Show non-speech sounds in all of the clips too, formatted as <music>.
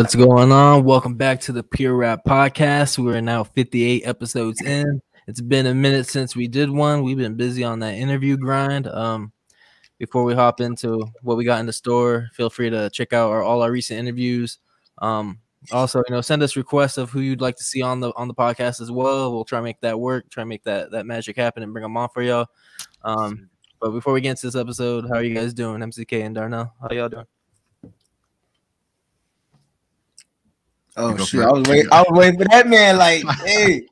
What's going on? Welcome back to the Pure Rap Podcast. We are now 58 episodes in. It's been a minute since we did one. We've been busy on that interview grind. Um, before we hop into what we got in the store, feel free to check out our, all our recent interviews. Um, also, you know, send us requests of who you'd like to see on the on the podcast as well. We'll try to make that work, try to make that that magic happen, and bring them on for y'all. Um, but before we get into this episode, how are you guys doing, MCK and Darnell? How y'all doing? Oh shit! I was waiting. I was waiting for that man. Like, <laughs> hey,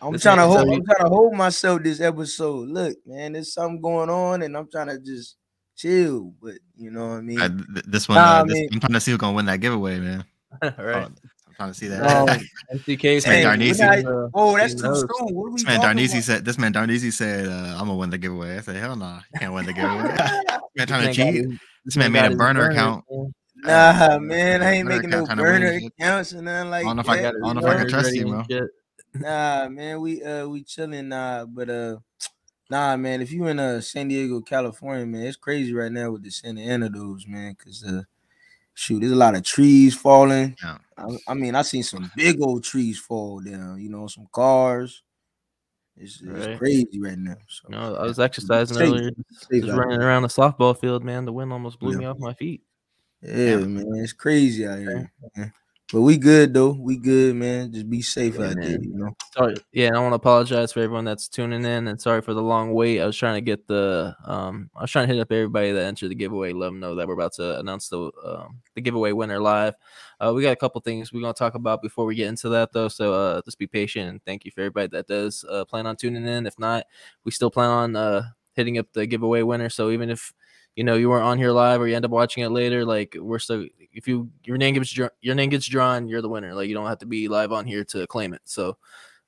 I'm This trying to hold. I'm trying to hold myself this episode. Look, man, there's something going on, and I'm trying to just chill. But you know what I mean? Th- this one, Nah, uh, this, man. I'm trying to see who's gonna win that giveaway, man. <laughs> All Oh, right. I'm trying to see that. <laughs> Oh, MCK man, Darnese- uh, oh, that's he too soon. What are we this man talking Darnese about? said. This man Darnese said, uh, "I'm gonna win the giveaway." I said, "Hell no, you can't win the giveaway." man trying to cheat. This man made a his burner account. man. Nah, man, I ain't making no account trying to win burner accounts and nothing like I don't know if that. I got- I don't know if I can trust you, and bro. Nah, man, we uh we chilling nah, but uh nah, man, if you in uh San Diego, California, man, it's crazy right now with the Santa Ana dudes, man, cause uh shoot, there's a lot of trees falling. Yeah. I, I mean, I seen some big old trees fall down, you know, some cars. It's, it's Right. crazy right now. So You know, I was exercising earlier, safe just running around the softball field, man. The wind almost blew Yeah. me off my feet. Yeah, man, it's crazy out here. man. But we good though. We good, man. Just be safe Yeah, out there, you know. Sorry, yeah, and I want to apologize for everyone that's tuning in, and sorry for the long wait. I was trying to get the, um, I was trying to hit up everybody that entered the giveaway, let them know that we're about to announce the, um, the giveaway winner live. Uh, we got a couple things we're gonna talk about before we get into that, though. So, uh, just be patient and thank you for everybody that does uh, plan on tuning in. If not, we still plan on uh hitting up the giveaway winner. So even if you know you weren't on here live or you end up watching it later, like we're still if you your name gets dra- your name gets drawn, you're the winner. Like you don't have to be live on here to claim it. So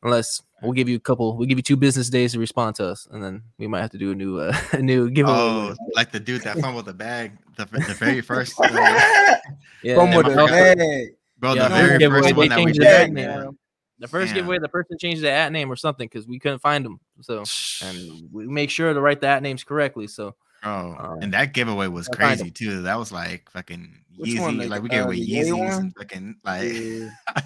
unless we'll give you a couple, we'll give you two business days to respond to us, and then we might have to do a new uh, <laughs> a new giveaway. Oh, like the dude that fumbled the bag, the, the very <laughs> first, uh, <laughs> yeah, Come and with the bag. bro, yeah, the very giveaway, first they one that we the did. name. The first Damn. giveaway, the person changed the at name or something because we couldn't find them. So <sighs> and we make sure to write the at names correctly. So Bro, Um, and that giveaway was I'll find crazy too. That was like fucking Which one, like, Like we uh, gave away the Yeezys and fucking like Yeah. <laughs>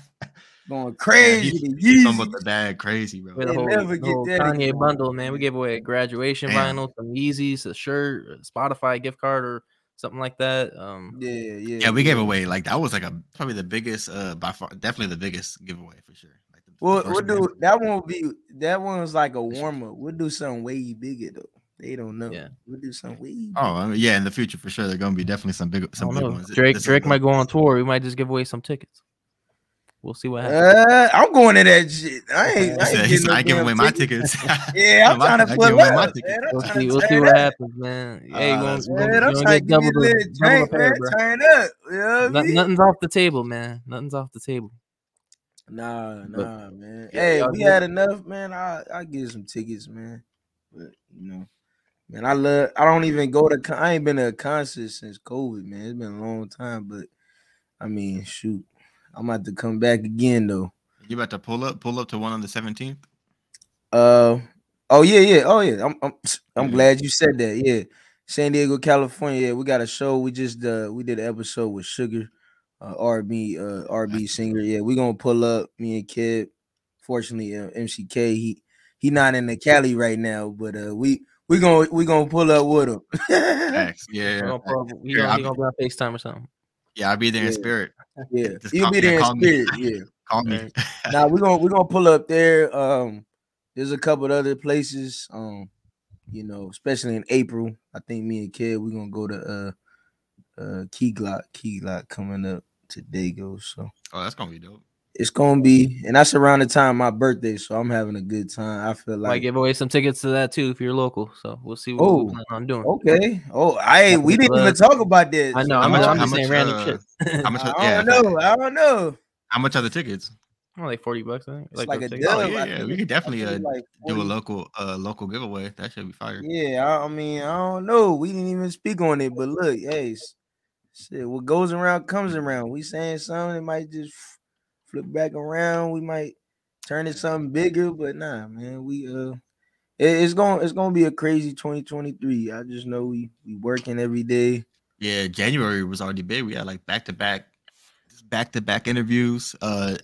Going yeah, crazy. he, the he fumbled Yeezys. the bag crazy, bro. we had a whole, never the get whole that Kanye anymore, bundle, man. We gave away a graduation Damn. vinyl, some Yeezys, a shirt, a Spotify gift card, or something like that. Um, Yeah, yeah. Yeah, we gave away like that was like a probably the biggest, uh, by far, definitely the biggest giveaway for sure. Like the, the We'll, first we'll one. do that one. Will be that one was like a warm up. We'll do something way bigger though. They don't know. Yeah. We'll do something way. Oh, I mean, yeah, in the future for sure, They're gonna be definitely some big, I some big know. ones. Drake This Drake the- might go on tour. We might just give away some tickets. We'll see what happens. Uh, I'm going to that shit. I ain't. He I ain't said, getting no I give damn away my tickets. tickets. <laughs> Yeah, I'm <laughs> My- trying I to give pull my up. tickets. man. We'll see. We'll see what up. happens, man. Hey, Uh, you gonna, that's you cool. gonna, Man, you I'm gonna trying to get double the, little double the drink, man. bro. Turn up. You know what I Nothing, mean? nothing's off the table, man. Nothing's off the table. Nah, But- nah, man. Hey, we had enough, man, I I get some tickets, man. But you know, man, I love. I don't even go to. I ain't been to a concert since COVID, man. It's been a long time, but I mean, shoot, I'm about to come back again though. You about to pull up, pull up to one on the seventeenth? Uh, oh yeah, yeah, oh yeah. I'm I'm I'm Mhm. glad you said that. Yeah, San Diego, California. Yeah, we got a show. We just uh we did an episode with Sugar, uh, RB uh RB singer. Yeah, we gonna pull up. Me and Kid. Fortunately, uh, MCK he he not in the Cali right now, but uh we we gonna we gonna pull up with him. Facts. Yeah, <laughs> We're yeah. gonna pull- Yeah, gonna, I'll gonna be on FaceTime or something. Yeah, I'll be there in spirit. yeah, Just he'll call- be yeah, there in call me. spirit. Yeah. <laughs> Call me. Now we're gonna we're gonna pull up there. Um, there's a couple of other places. Um, you know, especially in April. I think me and Kid we're gonna go to uh uh Key Glock, Key Glock coming up to Dago. So oh, that's gonna be dope. It's gonna be, and that's around the time my birthday. So I'm having a good time. I feel like I give away some tickets to that too if you're local. So we'll see what Oh, we plan on doing. okay. Oh, I we didn't even talk about this. I know. How I'm, much- I'm how just saying much, random uh, shit. How much? <laughs> I yeah, don't know. I don't know. How much are the tickets? Oh, like forty bucks, I think. It's like those a tickets. dub. Oh, yeah, yeah, we it- could definitely, uh, like Do a local, uh, local giveaway. That should be fire. Yeah, I, I mean, I don't know. We didn't even speak on it, but look, hey, shit, what goes around comes around. We saying something, it might just f- flip back around. We might turn it something bigger, but nah, man, we uh, it- it's going it's gonna be a crazy 2023. I just know we we working every day. Yeah, January was already big. We had like back to back back to back interviews. Uh,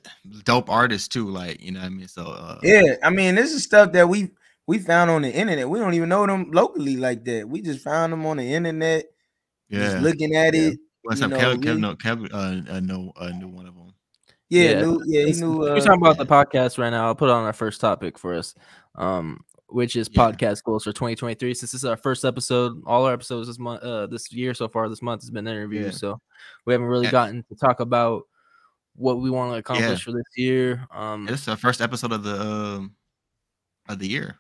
dope artists too. Like you know what I mean. So uh, Yeah, I mean, this is stuff that we we found on the internet. We don't even know them locally like that. We just found them on the internet, just yeah. looking at Yeah. it. What's up, know, Kevin? Kevin, no, Kevin, uh, uh, no, uh, knew one of them. Yeah, Yeah, knew, yeah, he knew. we're Uh, talking about the podcast right now. I'll put on our first topic for us, um, which is Yeah. podcast goals for 2023. Since this is our first episode, all our episodes this month, uh, this year so far, this month has been interviews. Yeah. So we haven't really gotten to talk about what we want to accomplish for this year. Um, This is the first episode of the um, of the year.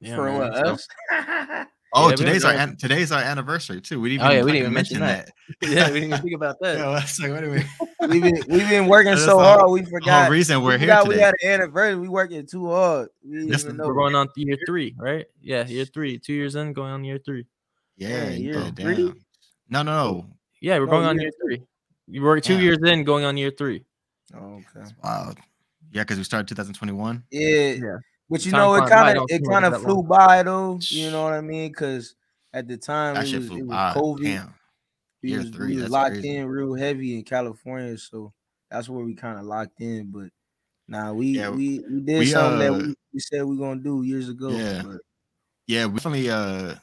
yeah, for man, what so- us? <laughs> Oh, Yeah, today's our an- today's our anniversary too. We didn't. Oh, yeah, we didn't even mention that. <laughs> yeah, we didn't even <laughs> think about that. Yeah, well, like, what do we? <laughs> we've been we've been working so the hard. We The whole forgot. reason we we're here forgot we had an anniversary. We working too hard. We didn't This even is- know. We're going on year three, right? Yeah, year three. Two years in, going on year three. Yeah, Yeah, year go three? No, no, no. Yeah, we're No, going on year year three. You were two Yeah. years in, going on year three. Oh, okay. Wow. Yeah, because we started 2021. Yeah. Yeah. But you Time know, it kind of it kind of flew long. by though. You know what I mean? Because at the time That it was, it was. COVID. Damn. We was, three, we was locked crazy. in real heavy in California, so that's where we kind of locked in. But nah, we Yeah, we, we did we, something that uh, we, we said we are gonna do years ago. Yeah. but Yeah, we definitely uh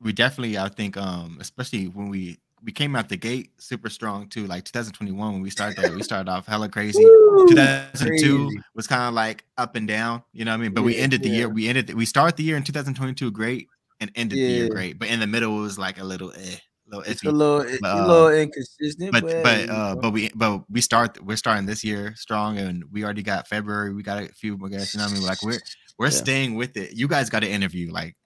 we definitely I think um especially when we we came out the gate super strong too. Like 2021 when we started that, we started off hella crazy. Woo, 2002 crazy. was kind of like up and down, you know what I mean? But we ended the yeah. year, we ended, we started the year in 2022 great and ended the year great. But in the middle, it was like a little, eh, little It's iffy. a little it- But, a uh, little inconsistent, but but, but uh but we but we start we're starting this year strong and we already got February. We got a few more guys. You know what I mean? Like we're we're Yeah. staying with it. You guys got to interview, like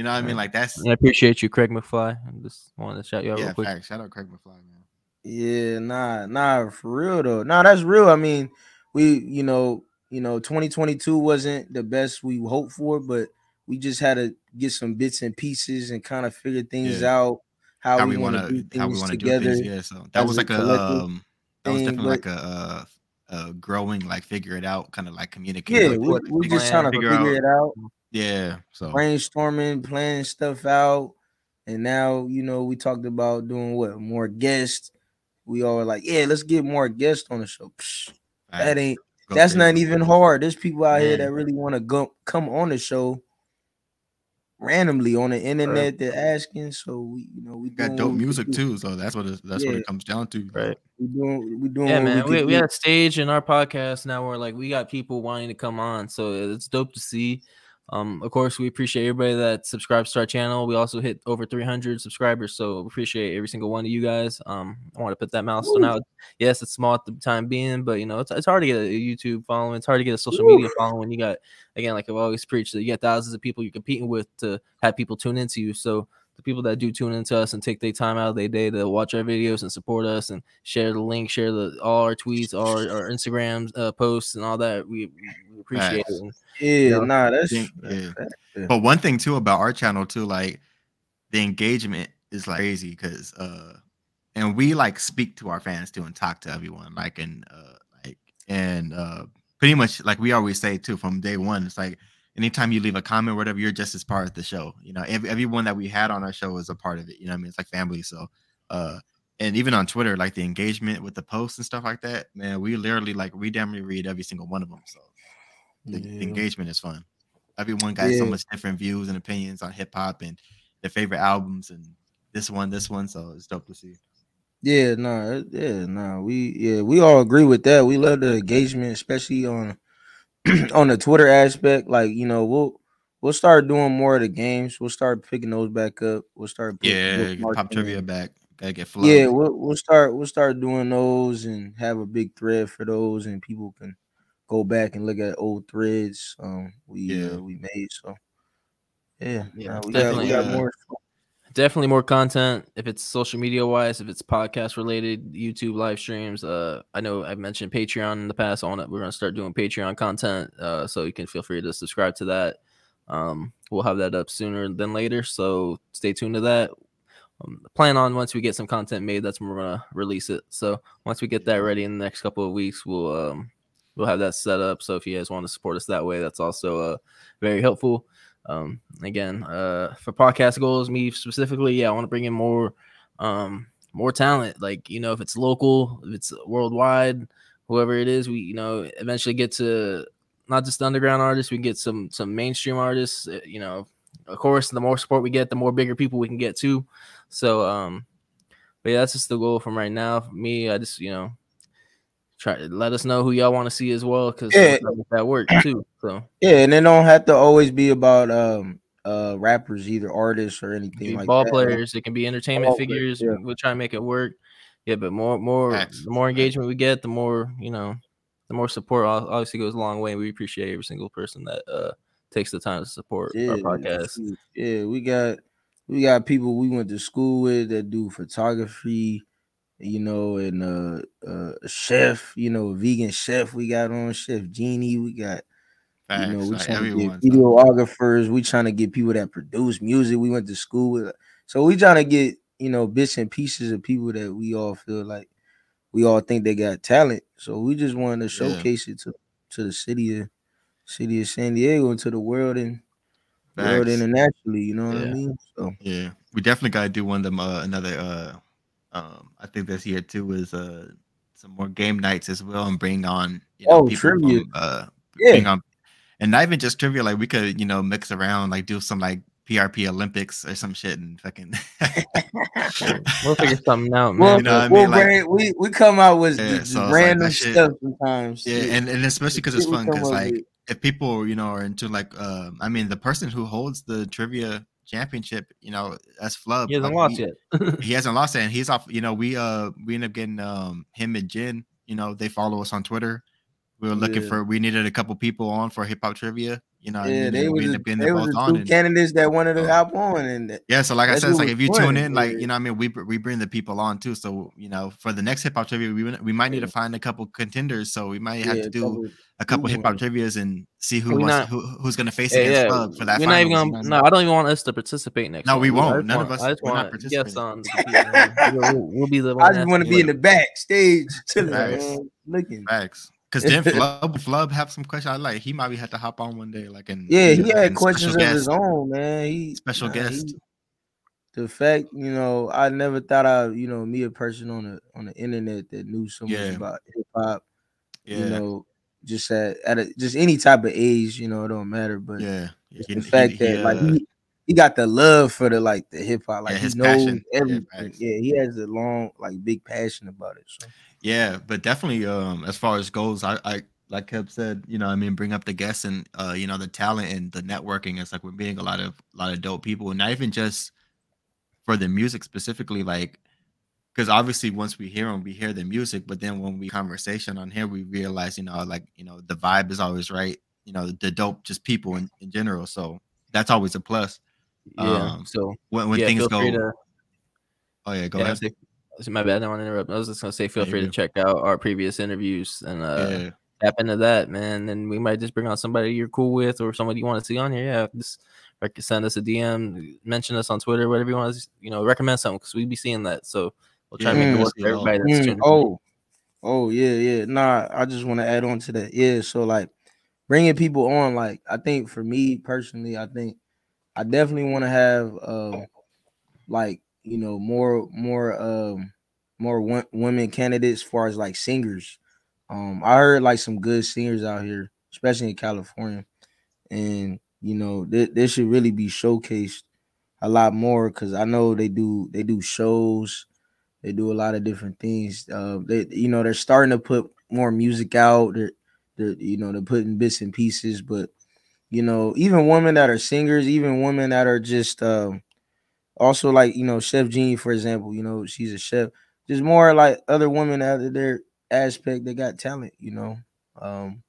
you know what I mean? Like that's And I appreciate you, Craig McFly. I just wanted to shout you out yeah. real quick. Fact. Shout out Craig McFly, man. Yeah, nah, nah, for real though. Nah, that's real. I mean, we, you know, you know, 2022 wasn't the best we hoped for, but we just had to get some bits and pieces and kind of figure things Yeah. out how, How we, we want want to do how we things want to do together. things. Yeah. So that was like a collective um that was definitely but- like a uh, uh growing like figure it out kind of like communicating. Yeah, with we, people, we figure- just trying to figure figure out- it out, Yeah. So brainstorming, planning stuff out, and now you know we talked about doing what more guests. We all were like, yeah, let's get more guests on the show. Psh, that ain't Go that's not crazy. even hard. There's people out here that really want to go come on the show randomly on the internet. They're asking, so we, you know, we We got dope music do. too. So that's what it, that's what it comes down to. Right. We doing, we doing. Yeah, man. We, We, can we had a stage in our podcast now where like we got people wanting to come on. So it's dope to see. Um, of course, we appreciate everybody that subscribes to our channel. We also hit over 300 subscribers, so we appreciate every single one of you guys. Um, I want to put that milestone Woo. out. Yes, it's small at the time being, but you know it's, it's hard to get a YouTube following. It's hard to get a social Woo. media following. You got again, like I've always preached, that you got thousands of people you're competing with to have people tune into you. So the people that do tune into us and take their time out of their day to watch our videos and support us and share the link, share the all our tweets, all our, our Instagrams uh, posts and all that, we, we appreciate Facts. it. And yeah, know, nah, that's think- that's yeah. fact, yeah. But one thing too about our channel too, like the engagement is like crazy because uh and we like speak to our fans too and talk to everyone like and uh like and uh pretty much like we always say too from day one it's like anytime you leave a comment or whatever you're just as part of the show you know every, everyone that we had on our show is a part of it you know what i mean it's like family so uh and even on twitter like the engagement with the posts and stuff like that man we literally like we damn near read every single one of them so the, the engagement is fun. Everyone got so much different views and opinions on hip hop and their favorite albums and this one, this one. So it's dope to see. Yeah, no, it- yeah, no, we yeah, we all agree with that. We love the engagement, especially on <clears throat> on the Twitter aspect. Like, you know, we'll we'll start doing more of the games. We'll start picking those back up. We'll start Yeah, bookmarking pop trivia back. Gotta get flow. Yeah, we'll we'll start we'll start doing those and have a big thread for those, and people can go back and look at old threads. Um, we Yeah. uh, we made so. Yeah, Yeah, we got we got uh, more. Definitely more content if it's social media wise if it's podcast related youtube live streams uh i know i've mentioned patreon in the past on it we're going to start doing patreon content uh so you can feel free to subscribe to that. Um we'll have that up sooner than later so stay tuned to that. Um, plan on once we get some content made that's when we're going to release it so once we get that ready in the next couple of weeks we'll um we'll have that set up so if you guys want to support us that way that's also uh very helpful um again uh for podcast goals me specifically yeah i want to bring in more um more talent. Like you know, if it's local, if it's worldwide, whoever it is, we you know eventually get to not just underground artists, we get some some mainstream artists. uh, You know, of course, the more support we get, the more bigger people we can get too. So, um, but yeah, that's just the goal from right now. For me, I just you know try to let us know who y'all want to see as well because Yeah. that work <clears throat> too. So Yeah, and it don't have to always be about um uh rappers, either artists or anything like ball that. players, it can be entertainment Ball players, figures. yeah. We'll try and make it work. Yeah, but more, more, Facts, the more engagement we get, the more you know, the more support obviously goes a long way. And We appreciate every single person that uh takes the time to support our podcast. Yeah, we got we got people we went to school with that do photography, you know, and uh, uh chef, you know, a vegan chef. We got on Chef Genie. We got Facts. you know, we like, trying to get videographers. We trying to get people that produce music. We went to school with, so we trying to get you know bits and pieces of people that we all feel like we all think they got talent. So we just wanted to Yeah. showcase it to to the city of city of San Diego and to the world and world internationally. You know what I mean? So Yeah, we definitely got to do one of them. Uh, another. Uh, um, I think this year too is uh some more game nights as well, and bring on you know Oh, people trivia. from, uh, Yeah. bring on, and not even just trivia. Like we could you know mix around, like do some like PRP Olympics or some shit, and fucking. <laughs> We'll figure something out, <laughs> we'll, man. You know what I we'll mean? Like- bring, we we come out with Yeah, so it's like random shit- stuff sometimes. yeah, and, and especially because it's fun. Because like if people you know are into like, um, I mean, the person who holds the trivia championship, you know, that's Flub. He hasn't like, lost we- yet. he <laughs> hasn't lost it and he's off you know we uh we end up getting um him and Jen you know they follow us on Twitter we were looking Yeah. for we needed a couple people on for hip hop trivia you know yeah, they were was ended the, they them was the two and, candidates that wanted to Oh. hop on, and yeah so like I said it's like if you tune in like you know I mean we we bring the people on too so you know for the next hip hop trivia we we might need to find a couple contenders so we might have yeah, to do couple- a couple hip hop trivias and see who wants not- who, who's gonna face Yeah, against yeah. For that We're not even gonna. No, I don't even want us to participate next. No, one. we won't. just None of us- I just want guests participating. on. <laughs> to compete, man. we'll, we'll- we'll be the. I just want to be in the backstage, <laughs> chilling, um, looking. Facts. Because then <laughs> Flub, Flub have some questions. I like he might be had to hop on one day, like and Yeah, he had questions of his own, man. He Special nah, guest. he- the fact, you know, I never thought I, you know, meet a person on the on the internet that knew so Yeah. much about hip hop. Yeah, You know, just at at a, just any type of age, you know, it don't matter. But yeah. the he- fact he, that like uh, he, he got the love for the like the hip hop, like Yeah, he his knows passion. Yeah, everything. facts. Yeah, he has a long, like big passion about it. So yeah, but definitely, um, as far as goes, I, I like Kev said, you know, I mean, bring up the guests and uh, you know, the talent and the networking. It's like we're meeting a lot of a lot of dope people, and not even just for the music specifically, like because obviously once we hear them, we hear the music, but then when we conversation on here, we realize, you know, like you know, the vibe is always right. You know, the dope, just people in, in general. So that's always a plus. Yeah. Um, so When when yeah, things go, to. oh yeah, go yeah, ahead. say- say my bad. I don't want to interrupt. I was just gonna say, feel Yeah, free to good. check out our previous interviews and uh, yeah. tap into that, man. And we might just bring on somebody you're cool with or somebody you want to see on here. Yeah, just rec- send us a DM, mention us on Twitter, whatever you want. to You know, recommend something because we'd be seeing that. So we'll try to make it work for everybody that's Mm, oh, oh yeah, yeah. Nah, I just want to add on to that. Yeah, so like bringing people on, like I think for me personally, I think I definitely want to have um like you know more more um more wo- women candidates as far as like singers. Um, I heard like some good singers out here, especially in California, and you know th- this should really be showcased a lot more because I know they do they do shows they do a lot of different things. Uh, they, you know, they're starting to put more music out. They're, they're, you know, they're putting bits and pieces. But you know, even women that are singers, even women that are just, um, also like you know, Chef Jean, for example. You know, she's a chef. Just more like other women out of their aspect. They got talent. You know, um,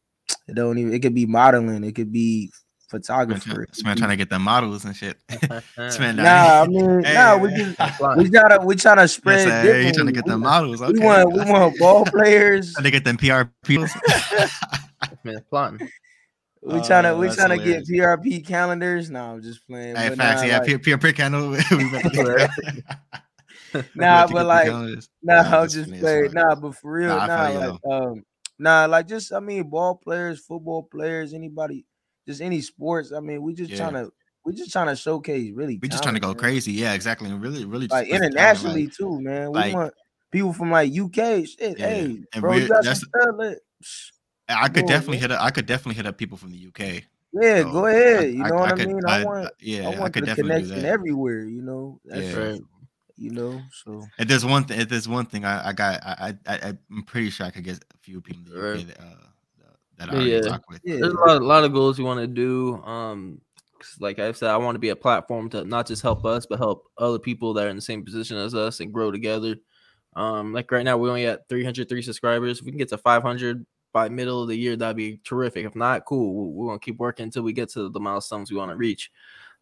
it don't even. It could be modeling. It could be Man, photographer. try- This man trying to get the models and shit. This man down Nah, I mean, Hey, <laughs> nah, we just we gotta we trying <laughs> to spread. Yes, hey, he trying to get the models. Okay. we want we want ball players. trying to get them PR people. <laughs> Man, plotting. We trying to Oh, we that's trying to get PRP calendars. No, I'm just playing. hey, but facts. nah, yeah, like, peer, peer prick handle. <laughs> we <laughs> about to get that. <laughs> We nah, but like, calendars. nah, Nah, I'm just playing. Nah, but for real, Nah, nah, like, um, nah, like just I mean, ball players, football players, anybody, just any sports. I mean, we just Yeah. trying to we just trying to showcase really. We're just trying to go man. crazy. Yeah, exactly. And really, really like internationally like- too, man. We like- want people from like UK. Shit, Yeah, hey, and bro, we're- you got some that's- psh, I could Cool, definitely man. hit. Up, I could definitely hit up people from the UK. yeah, So, go ahead. I- you I- know what I, could- mean? I, want, yeah, I I, want could the definitely do connection that. everywhere. You know, that's Yeah. Right. you know. So If there's one thing, if there's one thing I, I got, I, I, I, I'm pretty sure I could get a few people in the UK Right. that, uh, that I already Yeah. talk with. yeah, There's a lot, a lot of goals we want to do. Um, like I said, I want to be a platform to not just help us, but help other people that are in the same position as us and grow together. Um, like right now, we're only at 303 subscribers. If we can get to 500 by middle of the year, that'd be terrific. If not, cool. We're, gonna keep working until we get to the milestones we want to reach.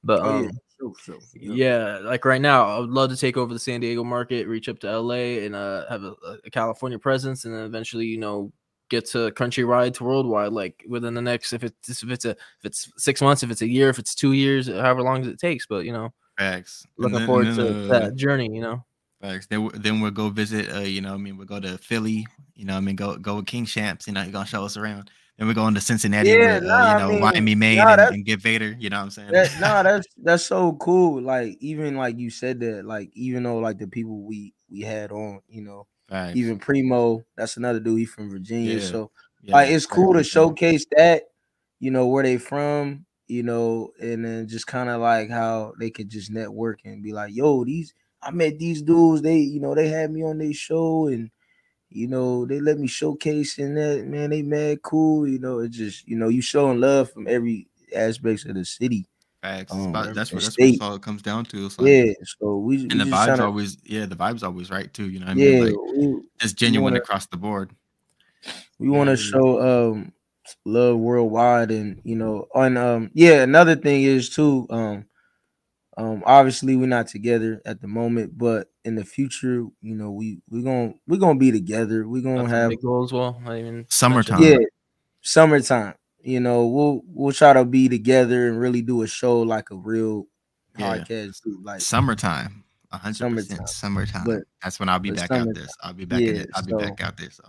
But oh, um, yeah, sure, sure. Yep. yeah, like right now, I would love to take over the San Diego market, reach up to LA, and uh, have a, a California presence, and then eventually, you know, get to countrywide to worldwide. Like within the next, if it's if it's a if it's six months, if it's a year, if it's two years, however long as it takes. But you know, Facts. Looking then- forward and to uh, that journey. You know, Facts. Then then we'll go visit. Uh, you know, I mean, we'll go to Philly. You know, I mean, go go with King Champs. You know, he's gonna show us around. Then we're going to Cincinnati Yeah, with, nah, uh, I you know, mean, Miami Maine nah, and, and get Vader. You know what I'm saying? That, no, that's that's so cool. Like even like you said that, like even though like the people we we had on, you know, even Primo, that's another dude. He from Virginia, Yeah, so Yeah, like it's cool to showcase that, you know, where they from, you know, and then just kind of like how they could just network and be like, yo, these I met these dudes, they, you know, they had me on their show and you know, they let me showcase in that, man, they mad cool, you know, it's just, you know, you showing love from every aspects of the city. Facts. Um, about- that's what that's what all it comes down to. It's like, Yeah, so we, we and the just vibes always, yeah, the vibes always right too. You know what I yeah, mean? Like we, it's genuine wanna- across the board. we want to Yeah. show um love worldwide and you know and um yeah another thing is too um um obviously we're not together at the moment but in the future you know we we're gonna we're gonna be together we're gonna That's a have big goal as well. I even Summertime. yeah summertime you know we'll we'll try to be together and really do a show like a real Yeah. podcast too, like Summertime. A 100% summertime. But- That's when I'll be but back out summertime. this. I'll be back in Yeah, it. I'll be back out there. So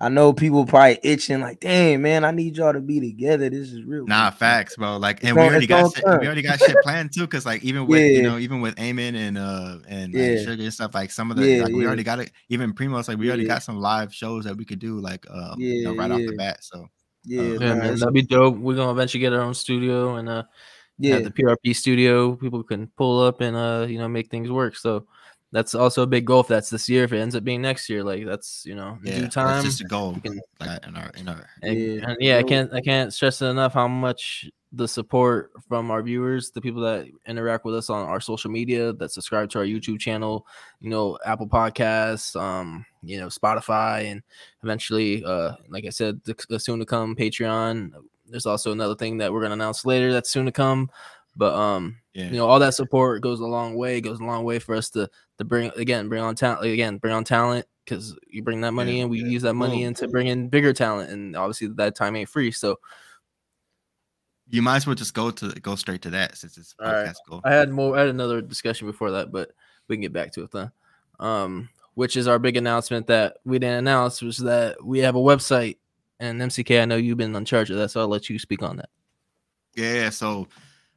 I know people probably itching like damn man I need y'all to be together this is real nah, good." facts, bro. Like, It's and we already got shit, we already got shit planned too. Cause like even with you know even with Eamon and uh and like, Yeah. Sugar and stuff like some of the Yeah, like we already got it. Even Primo's like we already got some live shows that we could do like um you know, Yeah, right off the bat. So yeah, Uh, Yeah, man, that'd be dope. We're gonna eventually get our own studio and uh yeah the PRP studio. People can pull up and uh you know make things work. So that's also a big goal. If that's this year, if it ends up being next year, like that's you know yeah, due that's time. just a goal. can- Like in our in our And, Yeah, and yeah, I can't I can't stress it enough how much the support from our viewers, the people that interact with us on our social media, that subscribe to our YouTube channel, you know, Apple Podcasts, um, you know, Spotify, and eventually, uh, like I said, the, the soon to come Patreon. There's also another thing that we're gonna announce later that's soon to come, but um, yeah. you know all that support goes a long way It goes a long way for us to to bring again bring on talent again bring on talent because you bring that money Yeah, in we yeah. use that money Boom. in to bring in bigger talent and obviously that time ain't free so you might as well just go to go straight to that since it's right. podcast goal. i had more i had another discussion before that but we can get back to it then um which is our big announcement that we didn't announce was that we have a website and mck i know you've been in charge of that so i'll let you speak on that Yeah, so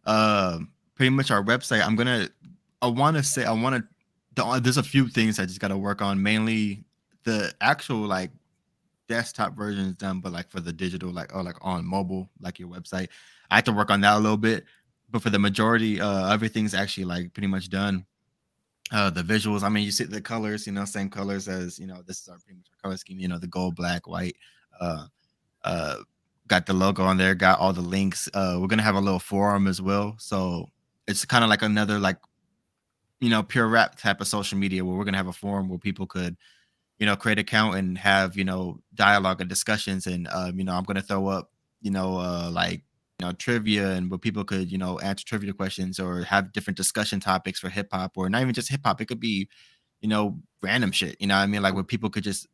um pretty much our website. I'm gonna I wanna say I wanna the- there's a few things I just gotta work on, mainly the actual like desktop version is done, but like for the digital, like or like on mobile, like your website. I have to work on that a little bit. But for the majority, uh everything's actually like pretty much done. Uh the visuals, I mean you see the colors, you know, same colors as you know, this is our pretty much our color scheme, you know, the gold, black, white, uh uh got the logo on there, got all the links. Uh, we're gonna have a little forum as well, so it's kind of like another like, you know, pure rap type of social media where we're gonna have a forum where people could, you know, create account and have you know dialogue and discussions, and um, you know, I'm gonna throw up, you know, uh, like you know trivia and where people could you know answer trivia questions or have different discussion topics for hip hop or not even just hip hop. It could be, you know, random shit. You know, what I mean, like where people could just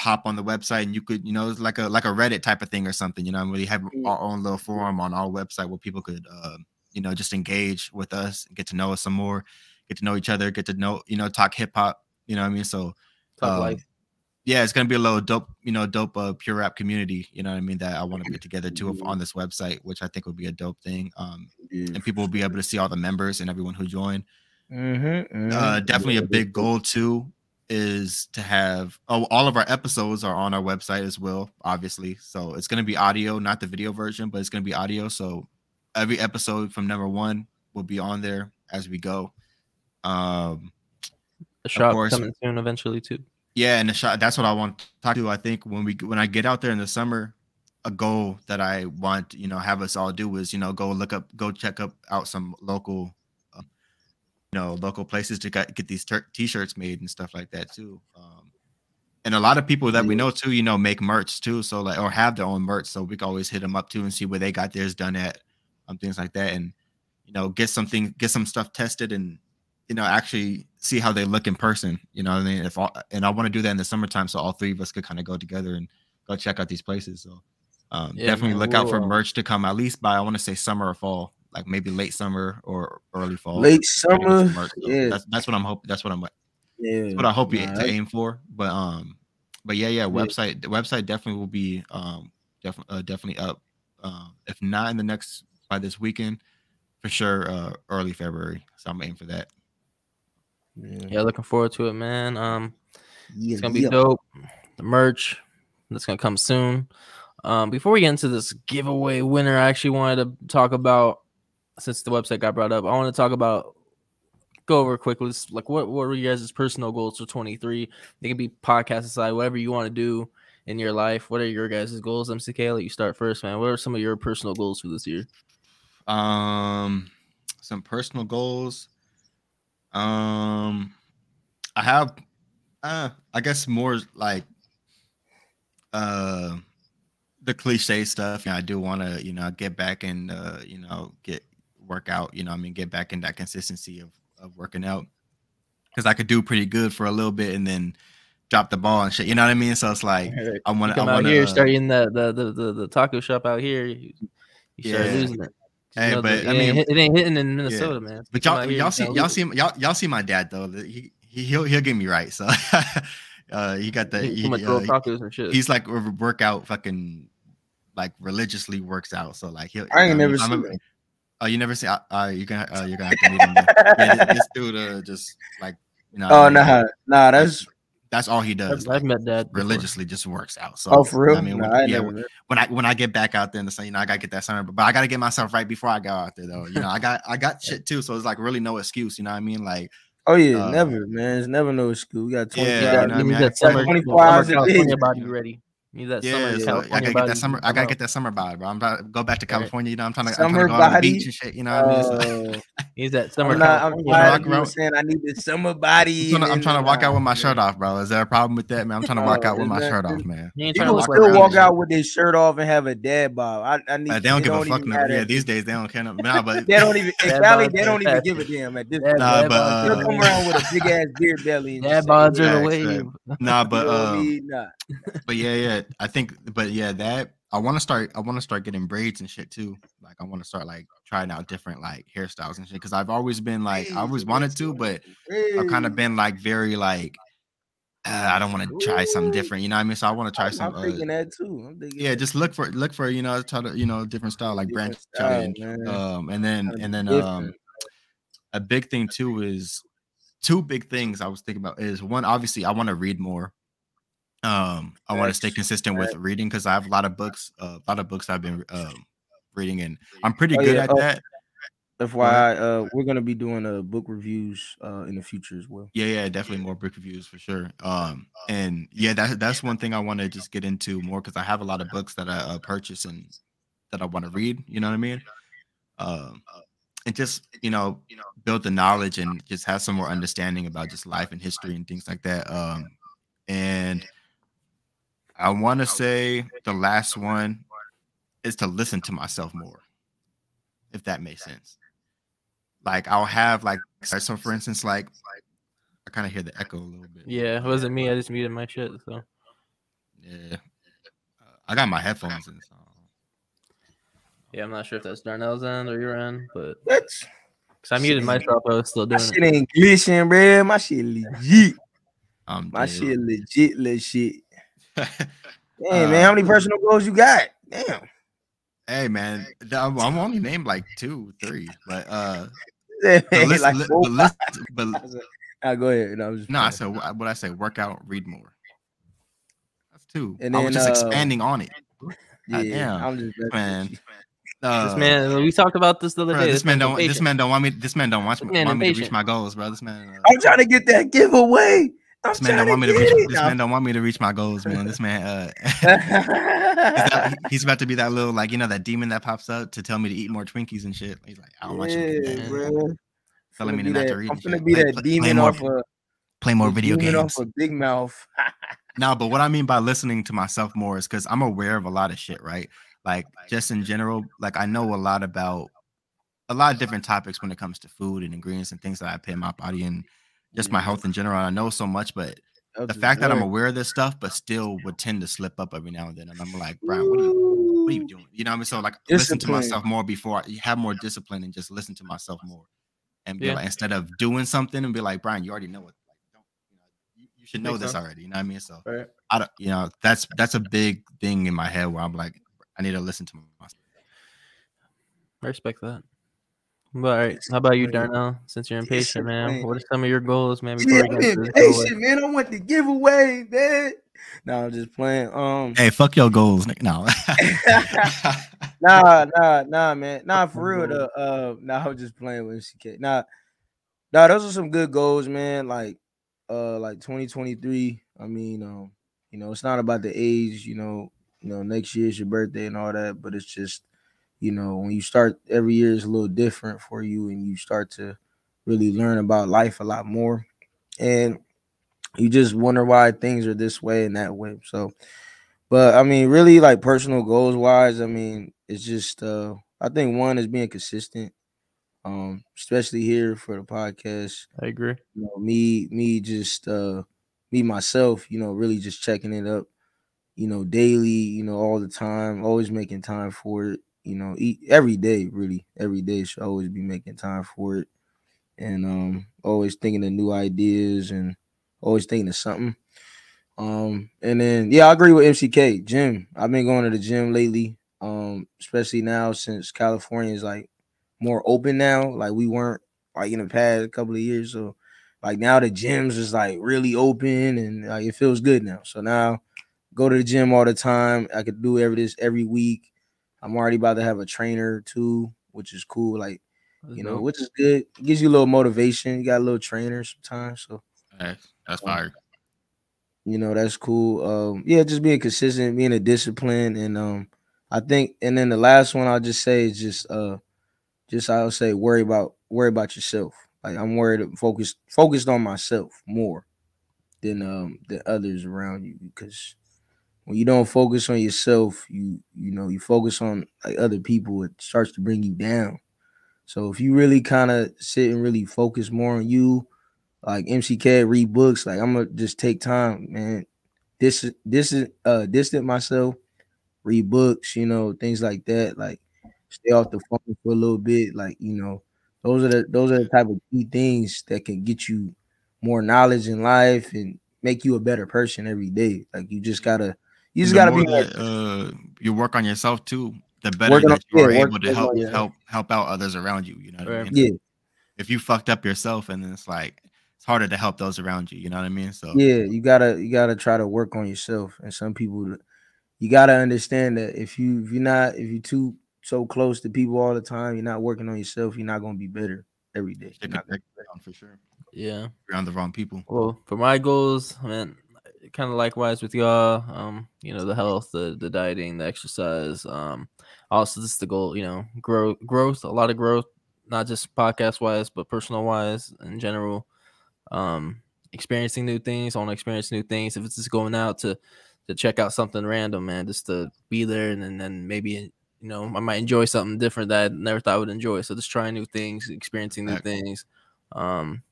hop on the website and you could you know it's like a like a reddit type of thing or something you know and we have Mm. our own little forum on our website where people could uh, you know just engage with us and get to know us some more get to know each other get to know you know talk hip-hop you know what i mean so um, yeah, it's gonna be a little dope, you know, dope uh, pure rap community. You know what I mean? That I want to put together too of- on this website, which I think would be a dope thing. Um, and people will be able to see all the members and everyone who joined. Mm-hmm, Uh, definitely a big goal too is to have oh all of our episodes are on our website as well, obviously. So it's gonna be audio, not the video version, but it's gonna be audio. So every episode from number one will be on there as we go. Um, The shop course. coming soon eventually too. yeah, and the shot. That's what I want to talk to. I think when we when I get out there in the summer, a goal that I want you know have us all do is you know go look up, go check up out some local, uh, you know, local places to get, get these ter- t-shirts made and stuff like that too. Um, and a lot of people that we know too, you know, make merch too. So like or have their own merch, so we can always hit them up too and see where they got theirs done at, um, things like that, and you know, get something, get some stuff tested and you know, actually see how they look in person. You know what I mean? If all, and I want to do that in the summertime, so all three of us could kind of go together and go check out these places. So um, Yeah, definitely man, look out for uh, merch to come at least by I want to say summer or fall, like maybe late summer or early fall. Late We're gonna get summer. merch. So Yeah. that's that's what I'm hoping. That's what I'm Yeah. that's what I hope you Nah, to aim for. But um, but yeah, yeah, website the website definitely will be um definitely uh, definitely up. Um, if not in the next by this weekend, for sure, uh, early February. So I'm aiming for that. Yeah, looking forward to it, man. Um, Yeah, it's gonna be yeah. dope. The merch that's gonna come soon. Um, before we get into this giveaway winner, I actually wanted to talk about since the website got brought up. I want to talk about go over quickly. s- Like, what what were you guys' personal goals for 23? They can be podcast aside, whatever you want to do in your life. What are your guys' goals? MCK, let you start first, man. What are some of your personal goals for this year? Um, some personal goals. Um, I have, uh, I guess more like, uh, the cliche stuff. You know, I do want to, you know, get back and, uh, you know, get work out. You know, I mean, get back in that consistency of of working out because I could do pretty good for a little bit and then drop the ball and shit. You know what I mean? So it's like <laughs> I want to. come I out want here, to start eating the the, the the the taco shop out here. You, you start Yeah. losing it. 'Cause Hey, you know but, the- I mean- it ain't hitting in Minnesota, man. But You come y'all, y'all see, y'all see, him- y'all, y'all see my dad though. He, he he'll he'll get me right. So, <laughs> uh, he got the it. he, uh, grilled tacos and shit. he's like a workout fucking like religiously works out. So like he'll. I ain't mean, never I seen remember- him. Oh, you never see? Uh, uh, you're gonna uh, you're gonna have to meet him. yeah, this, this dude uh, just like you know. what I Oh mean? nah, nah, that's That's all he does. I've, I've like, met dad before. religiously just works out. So oh for real. I mean, nah, when, I yeah, when, when I when I get back out there in the sun, you know, I gotta get that summer, but I gotta get myself right before I go out there though. You know, I got I got <laughs> shit too, so it's like really no excuse. You know what I mean? Like Oh yeah, uh, never, man. It's never no school. We got twenty. Yeah, You, you got, know what I you mean? that summer, 24 hours a day. California body <laughs> ready. You need that yeah, summer so I gotta get that summer. I gotta get that summer body, bro. I'm about to go back to California. You know, I'm trying to, I'm trying Summer to go on the body, beach and shit. You know what I mean? So, Uh, You need that <laughs> summer I'm not. I'm tired you around- saying I need the summer body. I'm trying, to, I'm trying to walk out with my shirt off, bro. Is there a problem with that, man? I'm trying to walk Oh, out with my shirt off, man. You ain't trying People walk still walk out with their shirt off and have a dad bob. I, I need. Uh, they don't give a fuck. No, yeah, these days they don't care. No, nah, but They don't even. <laughs> Dad they don't even give a damn at this. Nah, but, They'll uh, come around with a big ass <laughs> beard belly. Dad bods are the wave. nah, but know but yeah, yeah. I think, but yeah, that I want to start. I want to start getting braids and shit too. Like I want to start like trying out different like hairstyles and shit. Because I've always been like, I always wanted to, but I've kind of been like very like, uh, I don't want to try something different. You know what I mean? So I want to try some. I'm uh, thinking that too. I'm thinking yeah, just look for look for you know try to you know different style like branch Different challenge. style, man. Um, and then and then um, a big thing too is two big things I was thinking about is one obviously I want to read more. Um, I want to stay consistent with reading because I have a lot of books, uh, a lot of books I've been um reading, and I'm pretty Oh, good yeah, at oh, that. FYI, uh, we're gonna be doing uh book reviews uh in the future as well. Yeah, yeah, definitely more book reviews for sure. Um, and yeah, that that's one thing I want to just get into more because I have a lot of books that I uh, purchase and that I want to read. You know what I mean? Um, and just you know, you know, build the knowledge and just have some more understanding about just life and history and things like that. Um, and I want to say the last one is to listen to myself more, if that makes sense. Like I'll have like so for instance, like I kind of hear the echo a little bit. Yeah, it wasn't me. I just muted my shit. So Yeah. Uh, I got my headphones in. So. yeah, I'm not sure if that's Darnell's end or your end, but That's because I muted myself, I was still doing my doing shit it. ain't glitching, bro. My shit legit. Um, My dude. shit legit, legit. Damn, Uh, man, how many personal goals you got? Damn. hey man, I'm, I'm only named like two, three, but uh, <laughs> Yeah, but like li- but, <laughs> listen, but five. Ah, go ahead. No, I was no, I said what what I say, work out, read more. That's two. And I was just uh, expanding on it. yeah, damn, I'm just messing man. Uh, this man, we talked about this the other bro, day. this man don't. This man don't want me. This man don't want, This man want me to reach my goals, bro. This man. Uh, I'm trying to get that giveaway. This man don't want me to reach. it. This man don't want me to reach my goals, man. This man. Uh, <laughs> he's, that, he's about to be that little like you know that demon that pops up to tell me to eat more Twinkies and shit. He's like, I don't want you to do yeah, bro. Telling me Finna to be not that- to read I'm gonna be Play- that play- play demon more- off of Play more video games. off of Big Mouth. <laughs> No, but what I mean by listening to myself more is because I'm aware of a lot of shit, right? Like just in general, like I know a lot about a lot of different topics when it comes to food and ingredients and things that I put in my body and just my health in general. I know so much, but the fact that I'm aware of this stuff, but still would tend to slip up every now and then, and I'm like, Brian, what are you, what are you doing? You know what I mean? So like, listen to myself more before I have more discipline and just listen to myself more, and be Yeah. like, instead of doing something and be like, Brian, you already know it. Like, don't, you, know, you, you should know this sense. already. You know what I mean? So Right. I don't, you know, that's that's a big thing in my head where I'm like, I need to listen to myself. I respect that. But all right, how about you, Darnell? Since you're impatient, man, Discipline. what are some of your goals, man? Before Yeah, we I'm get into this impatient, man. I want the giveaway, man. No, I'm just playing. Um, Hey, fuck your goals, nigga. No. <laughs> nah, nah, nah, man. Nah, for real though. Uh, nah, I was just playing with MCK. Nah, nah, those are some good goals, man. Like, uh, like 2023. I mean, um, you know, it's not about the age. You know, you know, next year's your birthday and all that, but it's just, you know, when you start every year is a little different for you, and you start to really learn about life a lot more, and you just wonder why things are this way and that way. So, but I mean, really, like personal goals wise, I mean, it's just uh I think one is being consistent. Um, especially here for the podcast. I agree. You know, me, me just uh me myself, you know, really just checking it up, you know, daily, you know, all the time, always making time for it, you know, eat every day, really, every day should always be making time for it. And um always thinking of new ideas and always thinking of something. Um, and then yeah, I agree with MCK. Gym. I've been going to the gym lately. Um, especially now since California is like more open now. Like we weren't like in the past couple of years. So like now the gyms is like really open and like it feels good now. So now go to the gym all the time. I could do every this every week. I'm already about to have a trainer too, which is cool. Like, you know, which is good. It gives you a little motivation. You got a little trainer sometimes. So That's, that's fire. you know that's cool um yeah just being consistent being a discipline and um i think and then the last one i'll just say is just uh just i'll say worry about worry about yourself like i'm worried focused focused on myself more than um than others around you because when you don't focus on yourself you you know you focus on like other people it starts to bring you down so if you really kind of sit and really focus more on you like MCK read books. Like I'm gonna just take time, man. This this is uh distant myself, read books, you know, things like that. Like stay off the phone for a little bit. Like, you know, those are the those are the type of key things that can get you more knowledge in life and make you a better person every day. Like you just gotta you just gotta be more that, uh, you work on yourself too, the better Working that you yeah, are work- able to help on your- help help out others around you. You know what I mean? yeah, If you fucked up yourself, and then it's like it's harder to help those around you. You know what I mean? So yeah, you gotta you gotta try to work on yourself. And some people you gotta understand that if you if you're not if you're too so close to people all the time, you're not working on yourself, you're not gonna be better every day. shit You're not break you for sure. Yeah. You're around the wrong people. Well, for my goals, I mean, kind of likewise with y'all. Um, you know, the health, the the dieting, the exercise. Um, also this is the goal. You know, grow growth, a lot of growth, not just podcast wise, but personal wise in general. Um, experiencing new things. I want to experience new things. If it's just going out to to check out something random, man, just to be there and then, then maybe you know I might enjoy something different that I never thought I would enjoy. So just trying new things, experiencing new things. Um,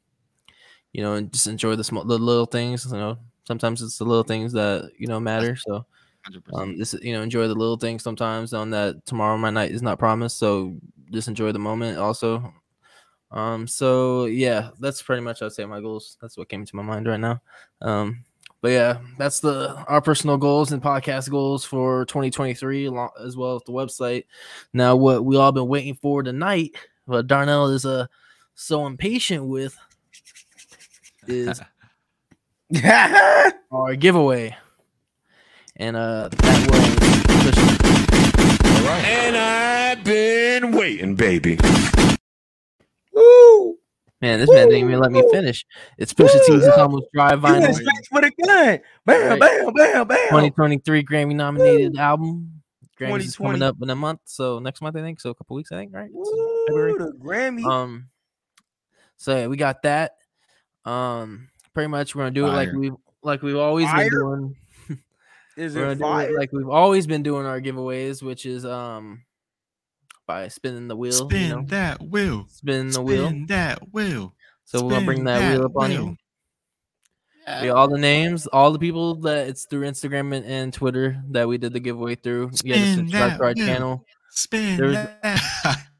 you know, and just enjoy the small, the little things. You know, sometimes it's the little things that you know matter. So, 100%. um, just you know, enjoy the little things. Sometimes, On that tomorrow my night is not promised. So, just enjoy the moment. Also, Um, so yeah, that's pretty much I'd say my goals. That's what came to my mind right now. Um, but yeah, that's the our personal goals and podcast goals for 2023, as well as the website. Now, what we all been waiting for tonight, what Darnell is uh so impatient with, is <laughs> <laughs> our giveaway, and uh that was And I've been waiting, baby. Woo! man. This man didn't even let me finish. It's Pusha T's Woo! almost dry You went vinyl. straight for the gun. Bam, Right. bam, bam, bam. 2023 Grammy nominated album. Grammys is coming up in a month, so next month I think, so a couple weeks I think, right? So Woo, February. the Grammy. Um, so yeah, we got that. Um, pretty much we're gonna do it like Fire. we like we've always Fire? been doing. <laughs> Is We're it gonna do fire? it like we've always been doing our giveaways, which is um by spinning the wheel. Spin you know, that wheel. spin the wheel. Spin that wheel. So we're gonna bring that, that wheel up on you. Yeah, all the names, all the people that it's through Instagram and, and Twitter that we did the giveaway through. You gotta subscribe to our wheel. channel. Spin There's- that. <laughs>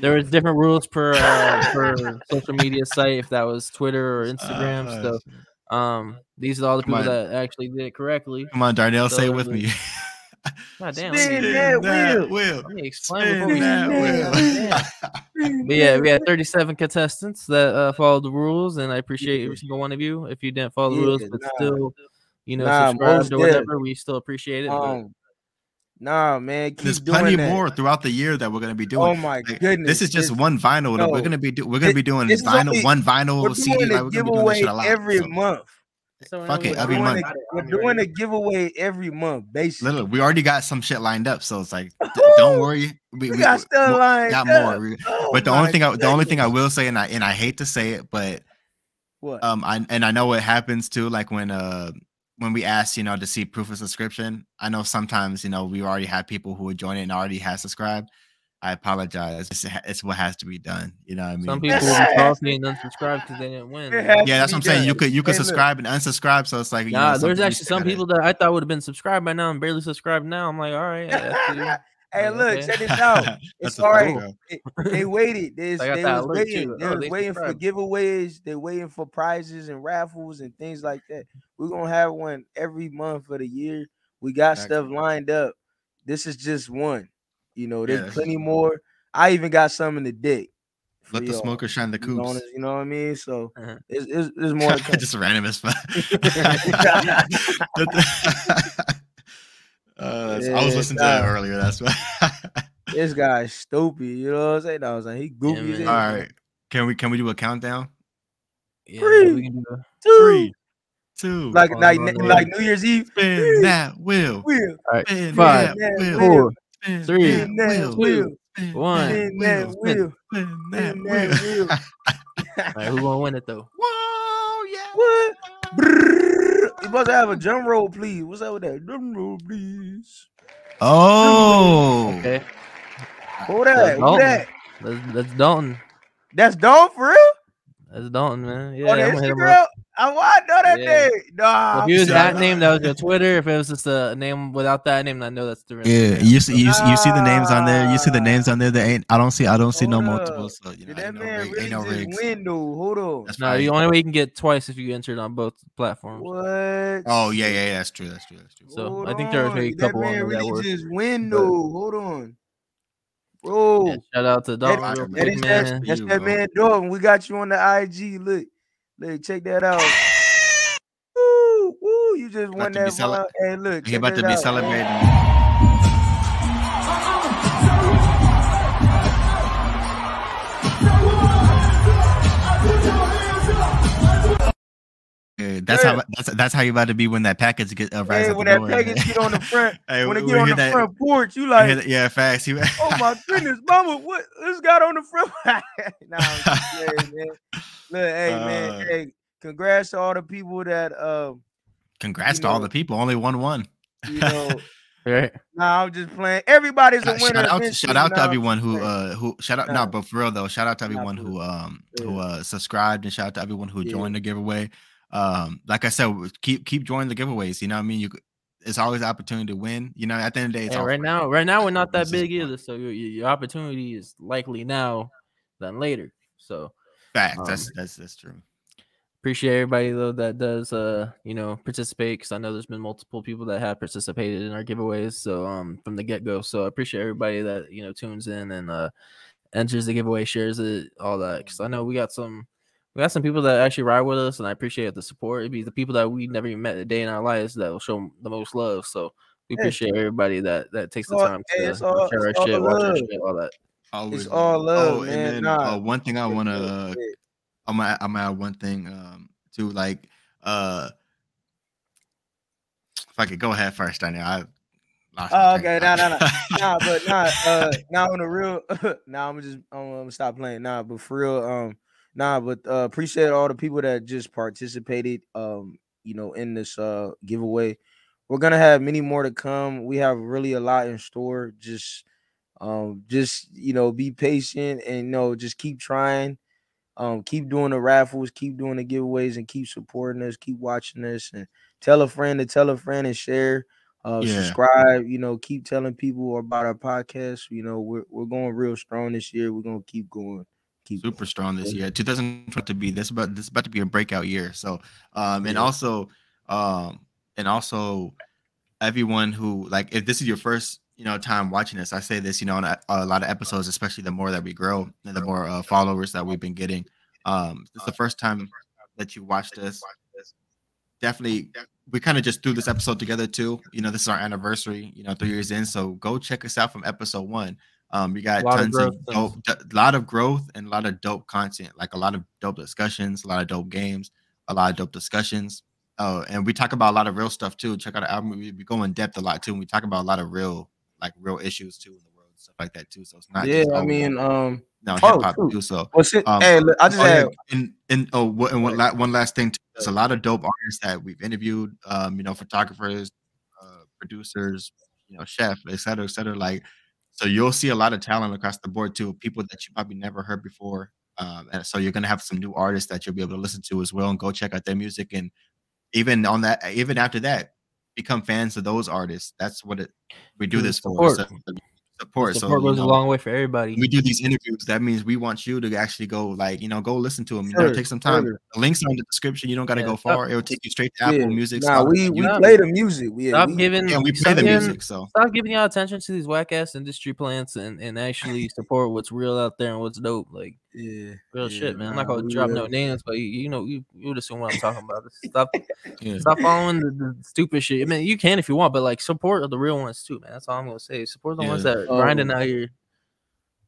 There was different rules per uh, per social media site, if that was Twitter or Instagram. Uh, so um, these are all the people on. that actually did it correctly. Come on, Darnell, say it with me. <laughs> God damn, Spin that wheel. wheel. let me explain before Spin we that God wheel. <laughs> But yeah, we had 37 contestants that uh, followed the rules, and I appreciate every single one of you. If you didn't follow the Yeah, rules, but nah. still, you know, Nah, subscribed or whatever, we still appreciate it. um, nah, man, keep There's doing plenty that. more throughout the year that we're gonna be doing. Oh my Like, goodness, this is just this- one vinyl. that we're gonna be do- we're gonna Thi- be doing this vinyl only- one vinyl We're CD. doing Like, we're gonna be doing giveaway shit a lot. every so- month. So Fuck it, every month. a- We're doing a giveaway every month, basically. Literally, we already got some shit lined up, so it's like, d- <laughs> don't worry. We, We got stuff mo- lined got up. more. Oh but the only thing, I, the only thing I will say, and I and I hate to say it, but What? um, I and I know what happens too. Like when uh when we ask, you know, to see proof of subscription. I know sometimes, you know, we already have people who would join it and already have subscribed. I apologize. It's, it's what has to be done. You know what I mean? Some people will be salty and unsubscribe because they didn't <laughs> win. It yeah, that's what I'm saying. You could you could Hey, look. subscribe and unsubscribe. So it's like you Nah, know, there's actually some people that I thought would have been subscribed by now and barely subscribed now. I'm like, all right, <laughs> that's you. hey, look, check this out. It's all right. all fact, right. bro. they waited. They, they was waiting. They Oh, was waiting for giveaways. They waiting for prizes and raffles and things like that. We're gonna have one every month for the year. We got Facts. stuff lined up. This is just one. You know, there's that's plenty more. I even got some in the for Let the smoker shine the You know, coupes. you know what I mean? So Uh-huh. it's, it's, it's <laughs> more. just random as <laughs> fuck. <laughs> Uh, that's- I was Yeah, listening to that earlier. That's why. <laughs> this guy's stupid. You know what I'm saying? I was like, he goofy. as man. hell. All right. Can we can we do a countdown? Yeah, Three. we can do a- Two. Like Hold like on, hold like. New Year's Eve. spin that wheel. Wheel. all right, Spin Five, that wheel. four, spin three, Spin that wheel. wheel. one. that Spin that wheel. wheel. Spin that Spin that wheel. wheel. <laughs> all right, who gonna win it though? Whoa, yeah. What? You supposed to have a drum roll, please. What's up with that? Drum roll, please. Oh. Okay, Who that? Who Dalton. that? that's, that's Dalton. That's Dawn for real? That's Dalton, man. Yeah, On I'm gonna hit him up. Instagram? I want to know that Yeah. name. Nah. If he was Shout that name, that was your Twitter. If it was just a name without that name, I know that's the real Yeah, Instagram. you see, you, see- you see the names on there. You see the names on there. That ain't. I don't see. I don't see no up. multiples. So you know, Did that ain't no, man rig, really ain't no just rigs. win. Hold on. That's No, fine. the only way you can get twice if you entered on both platforms. What? Oh yeah, yeah, yeah. That's true. That's true. That's true. So, Hold I think there was maybe a on. couple that on man there that really just win, but- Hold on. Bro. Yeah, shout out to Dalton, That- that That man. that, that's that man Dalton. We got you on the IG. Look, look, check that out. <laughs> Woo, woo, you just won that. one. Hey, look, He about to be out. celebrating. Yeah, that's how that's that's how you about to be when that package get uh, arrives Hey, when the that door. package get on the <laughs> front, Hey, when it get on the that- front porch, you like, that- yeah, facts. You- oh my <laughs> goodness, mama, what this got on the front? <laughs> nah, I'm just playing, man. Look, hey man, Uh. hey, congrats to all the people that um, Congrats You to all the people. Only one one you know, Right? nah, I'm just playing. Everybody's a Shout winner. out, to, eventually, shout out to everyone who uh who shout out Nah. no, but for real though, shout out to everyone who um who uh subscribed and shout out to everyone who Yeah. joined the giveaway. Um, like I said, keep keep joining the giveaways. You know what I mean? You it's always an opportunity to win. You know, at the end of the day, it's all right fun. now, right now we're not that big either, so your, your opportunity is likely now than later. So Facts. Um, that's that's that's true. appreciate everybody though that does uh you know participate because I know there's been multiple people that have participated in our giveaways. So um from the get go. So I appreciate everybody that you know tunes in and uh enters the giveaway, shares it, all that. Because I know we got some. We got some people that actually ride with us, and I appreciate the support. It'd be the people that we never even met a day in our lives that will show the most love. So we Yeah. appreciate everybody that that takes the time hey, to it's all- share our it's all shit, watch our love. shit, all that. Always all love, oh, man. And then Nah. uh, one thing I want to, uh. I'm gonna, I'm gonna add one thing um too, like uh, if I could go ahead first, Daniel. I lost. my Oh, okay, of nah, nah, thought. nah, but nah, uh, <laughs> nah, on the real, <laughs> nah, I'm just, I'm, I'm gonna stop playing, nah, but for real, um, nah, but uh, appreciate all the people that just participated, um, you know, in this uh giveaway. We're gonna have many more to come. We have really a lot in store. Just, um, just you know, be patient and you know, just keep trying. Um, keep doing the raffles, keep doing the giveaways, and keep supporting us. Keep watching us, and tell a friend to tell a friend and share uh Yeah. subscribe you know keep telling people about our podcast you know we're, we're going real strong this year we're gonna keep going keep super strong this year. 2020 to be this about this about to be a breakout year. So um and Yeah. also um and also everyone who like if this is your first you know time watching this, I say this you know on a, a lot of episodes, especially the more that we grow and the more uh, followers that we've been getting. Um, this is the first time that you watched this. Definitely, we kind of just threw this episode together too. You know, this is our anniversary. You know, three years in, so go check us out from episode one. Um, we got Lot tons of, growth, dope, a lot of growth and a lot of dope content, like a lot of dope discussions, a lot of dope games, a lot of dope discussions. Oh, and we talk about a lot of real stuff too. Check out our album. We, go in depth a lot too. And we talk about a lot of real, like real issues too in the world, stuff like that too. So it's not yeah just i mean um no oh, hip hop too. So Um, hey look, i just Oh, had and and oh, what, and one, la- one last thing. Too, there's a lot of dope artists that we've interviewed. Um, you know, photographers, uh, producers, you know, chef, et cetera, et cetera. Like, so you'll see a lot of talent across the board too. People that you probably never heard before. Um, and so you're gonna have some new artists that you'll be able to listen to as well, and go check out their music. And even on that, even after that, become fans of those artists. That's what it. We do this for so- support. Support so you goes know, a long way for everybody. we do these interviews, that means we want you to actually go, like, you know, go listen to them. You know, Sure, take some time. sure. The links are in the description. You don't got to Yeah, go far. It will take you straight to Apple yeah, Music. nah, we we YouTube. play the music we, Stop we giving yeah, we play the music. So Stop giving y'all attention to these whack ass industry plants and, and actually support what's real out there and what's dope. Like yeah real yeah, shit, man. I'm not gonna drop no names, but you, you know you, you would assume what I'm talking about. Stop <laughs> yeah. stop following the, the stupid shit. I mean, you can if you want, but like support the real ones too, man. That's all I'm gonna say. Support the ones that are grinding Um, out here.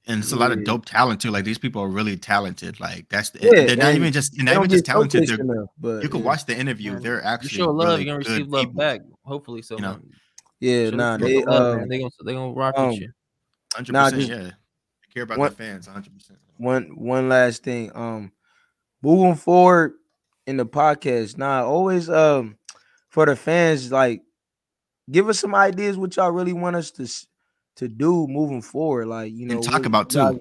and it's a lot of dope talent too. Like these people are really talented. Like that's the, Yeah, they're not even just they're not even just talented. They're, enough, but you can yeah. watch the interview. Man, They're You actually show love, really you're gonna good receive love people. back. Hopefully, so You know, yeah show nah they people love, um. They gonna they gonna rock um, with you. Hundred Nah, percent. just- Yeah, They care about What- the fans. Hundred percent. one one last thing um moving forward in the podcast now always um for the fans like give us some ideas what y'all really want us to to do moving forward like you know And talk what about you guys- too.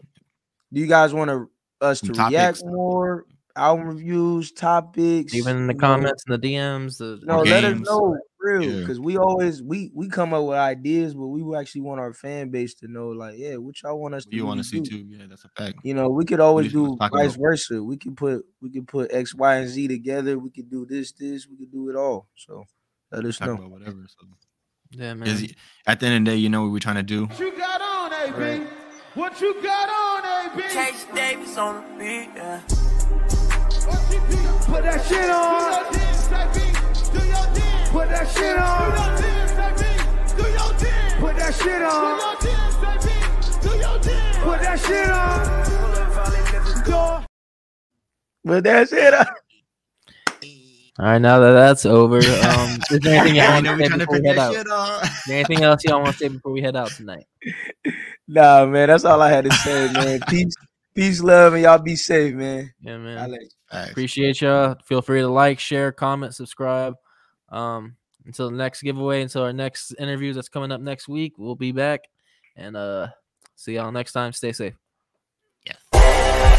do you guys want to us Some to react more album reviews topics Even in the you know? comments and the DMs, the no Or let us know real Yeah. because we always we we come up with ideas but we actually want our fan base to know like yeah what y'all want us to you want to see do. too? Yeah, that's a fact. You know, we could always just do vice about- versa. We could put we could put X, Y, and Z together. We could do this, this. We could do it all. So let us Talk know. about whatever. So. yeah, man. 'Cause at the end of the day, you know what we're trying to do. What you got on, AB? What you got on, AB? Chase Davis on the beat, yeah. Put that shit on. Do your dance, baby. Do your dance. Put that shit on. Do your dance, baby. Do your dance. Put that shit on. Do your dance, baby. Do your dance. Put that shit on. Go. But that's it. All right, now that that's over, um, is there <laughs> anything y'all want to we're say before we head out? shit on. Is there anything else y'all want to say before we head out tonight? nah, man. That's all I had to say, man. <laughs> Peace, peace, love, and y'all be safe, man. Yeah, man. let you. Appreciate y'all. Feel free to like, share, comment, subscribe. Um, until the next giveaway, until our next interview that's coming up next week, we'll be back. And uh, see y'all next time. Stay safe. Yeah.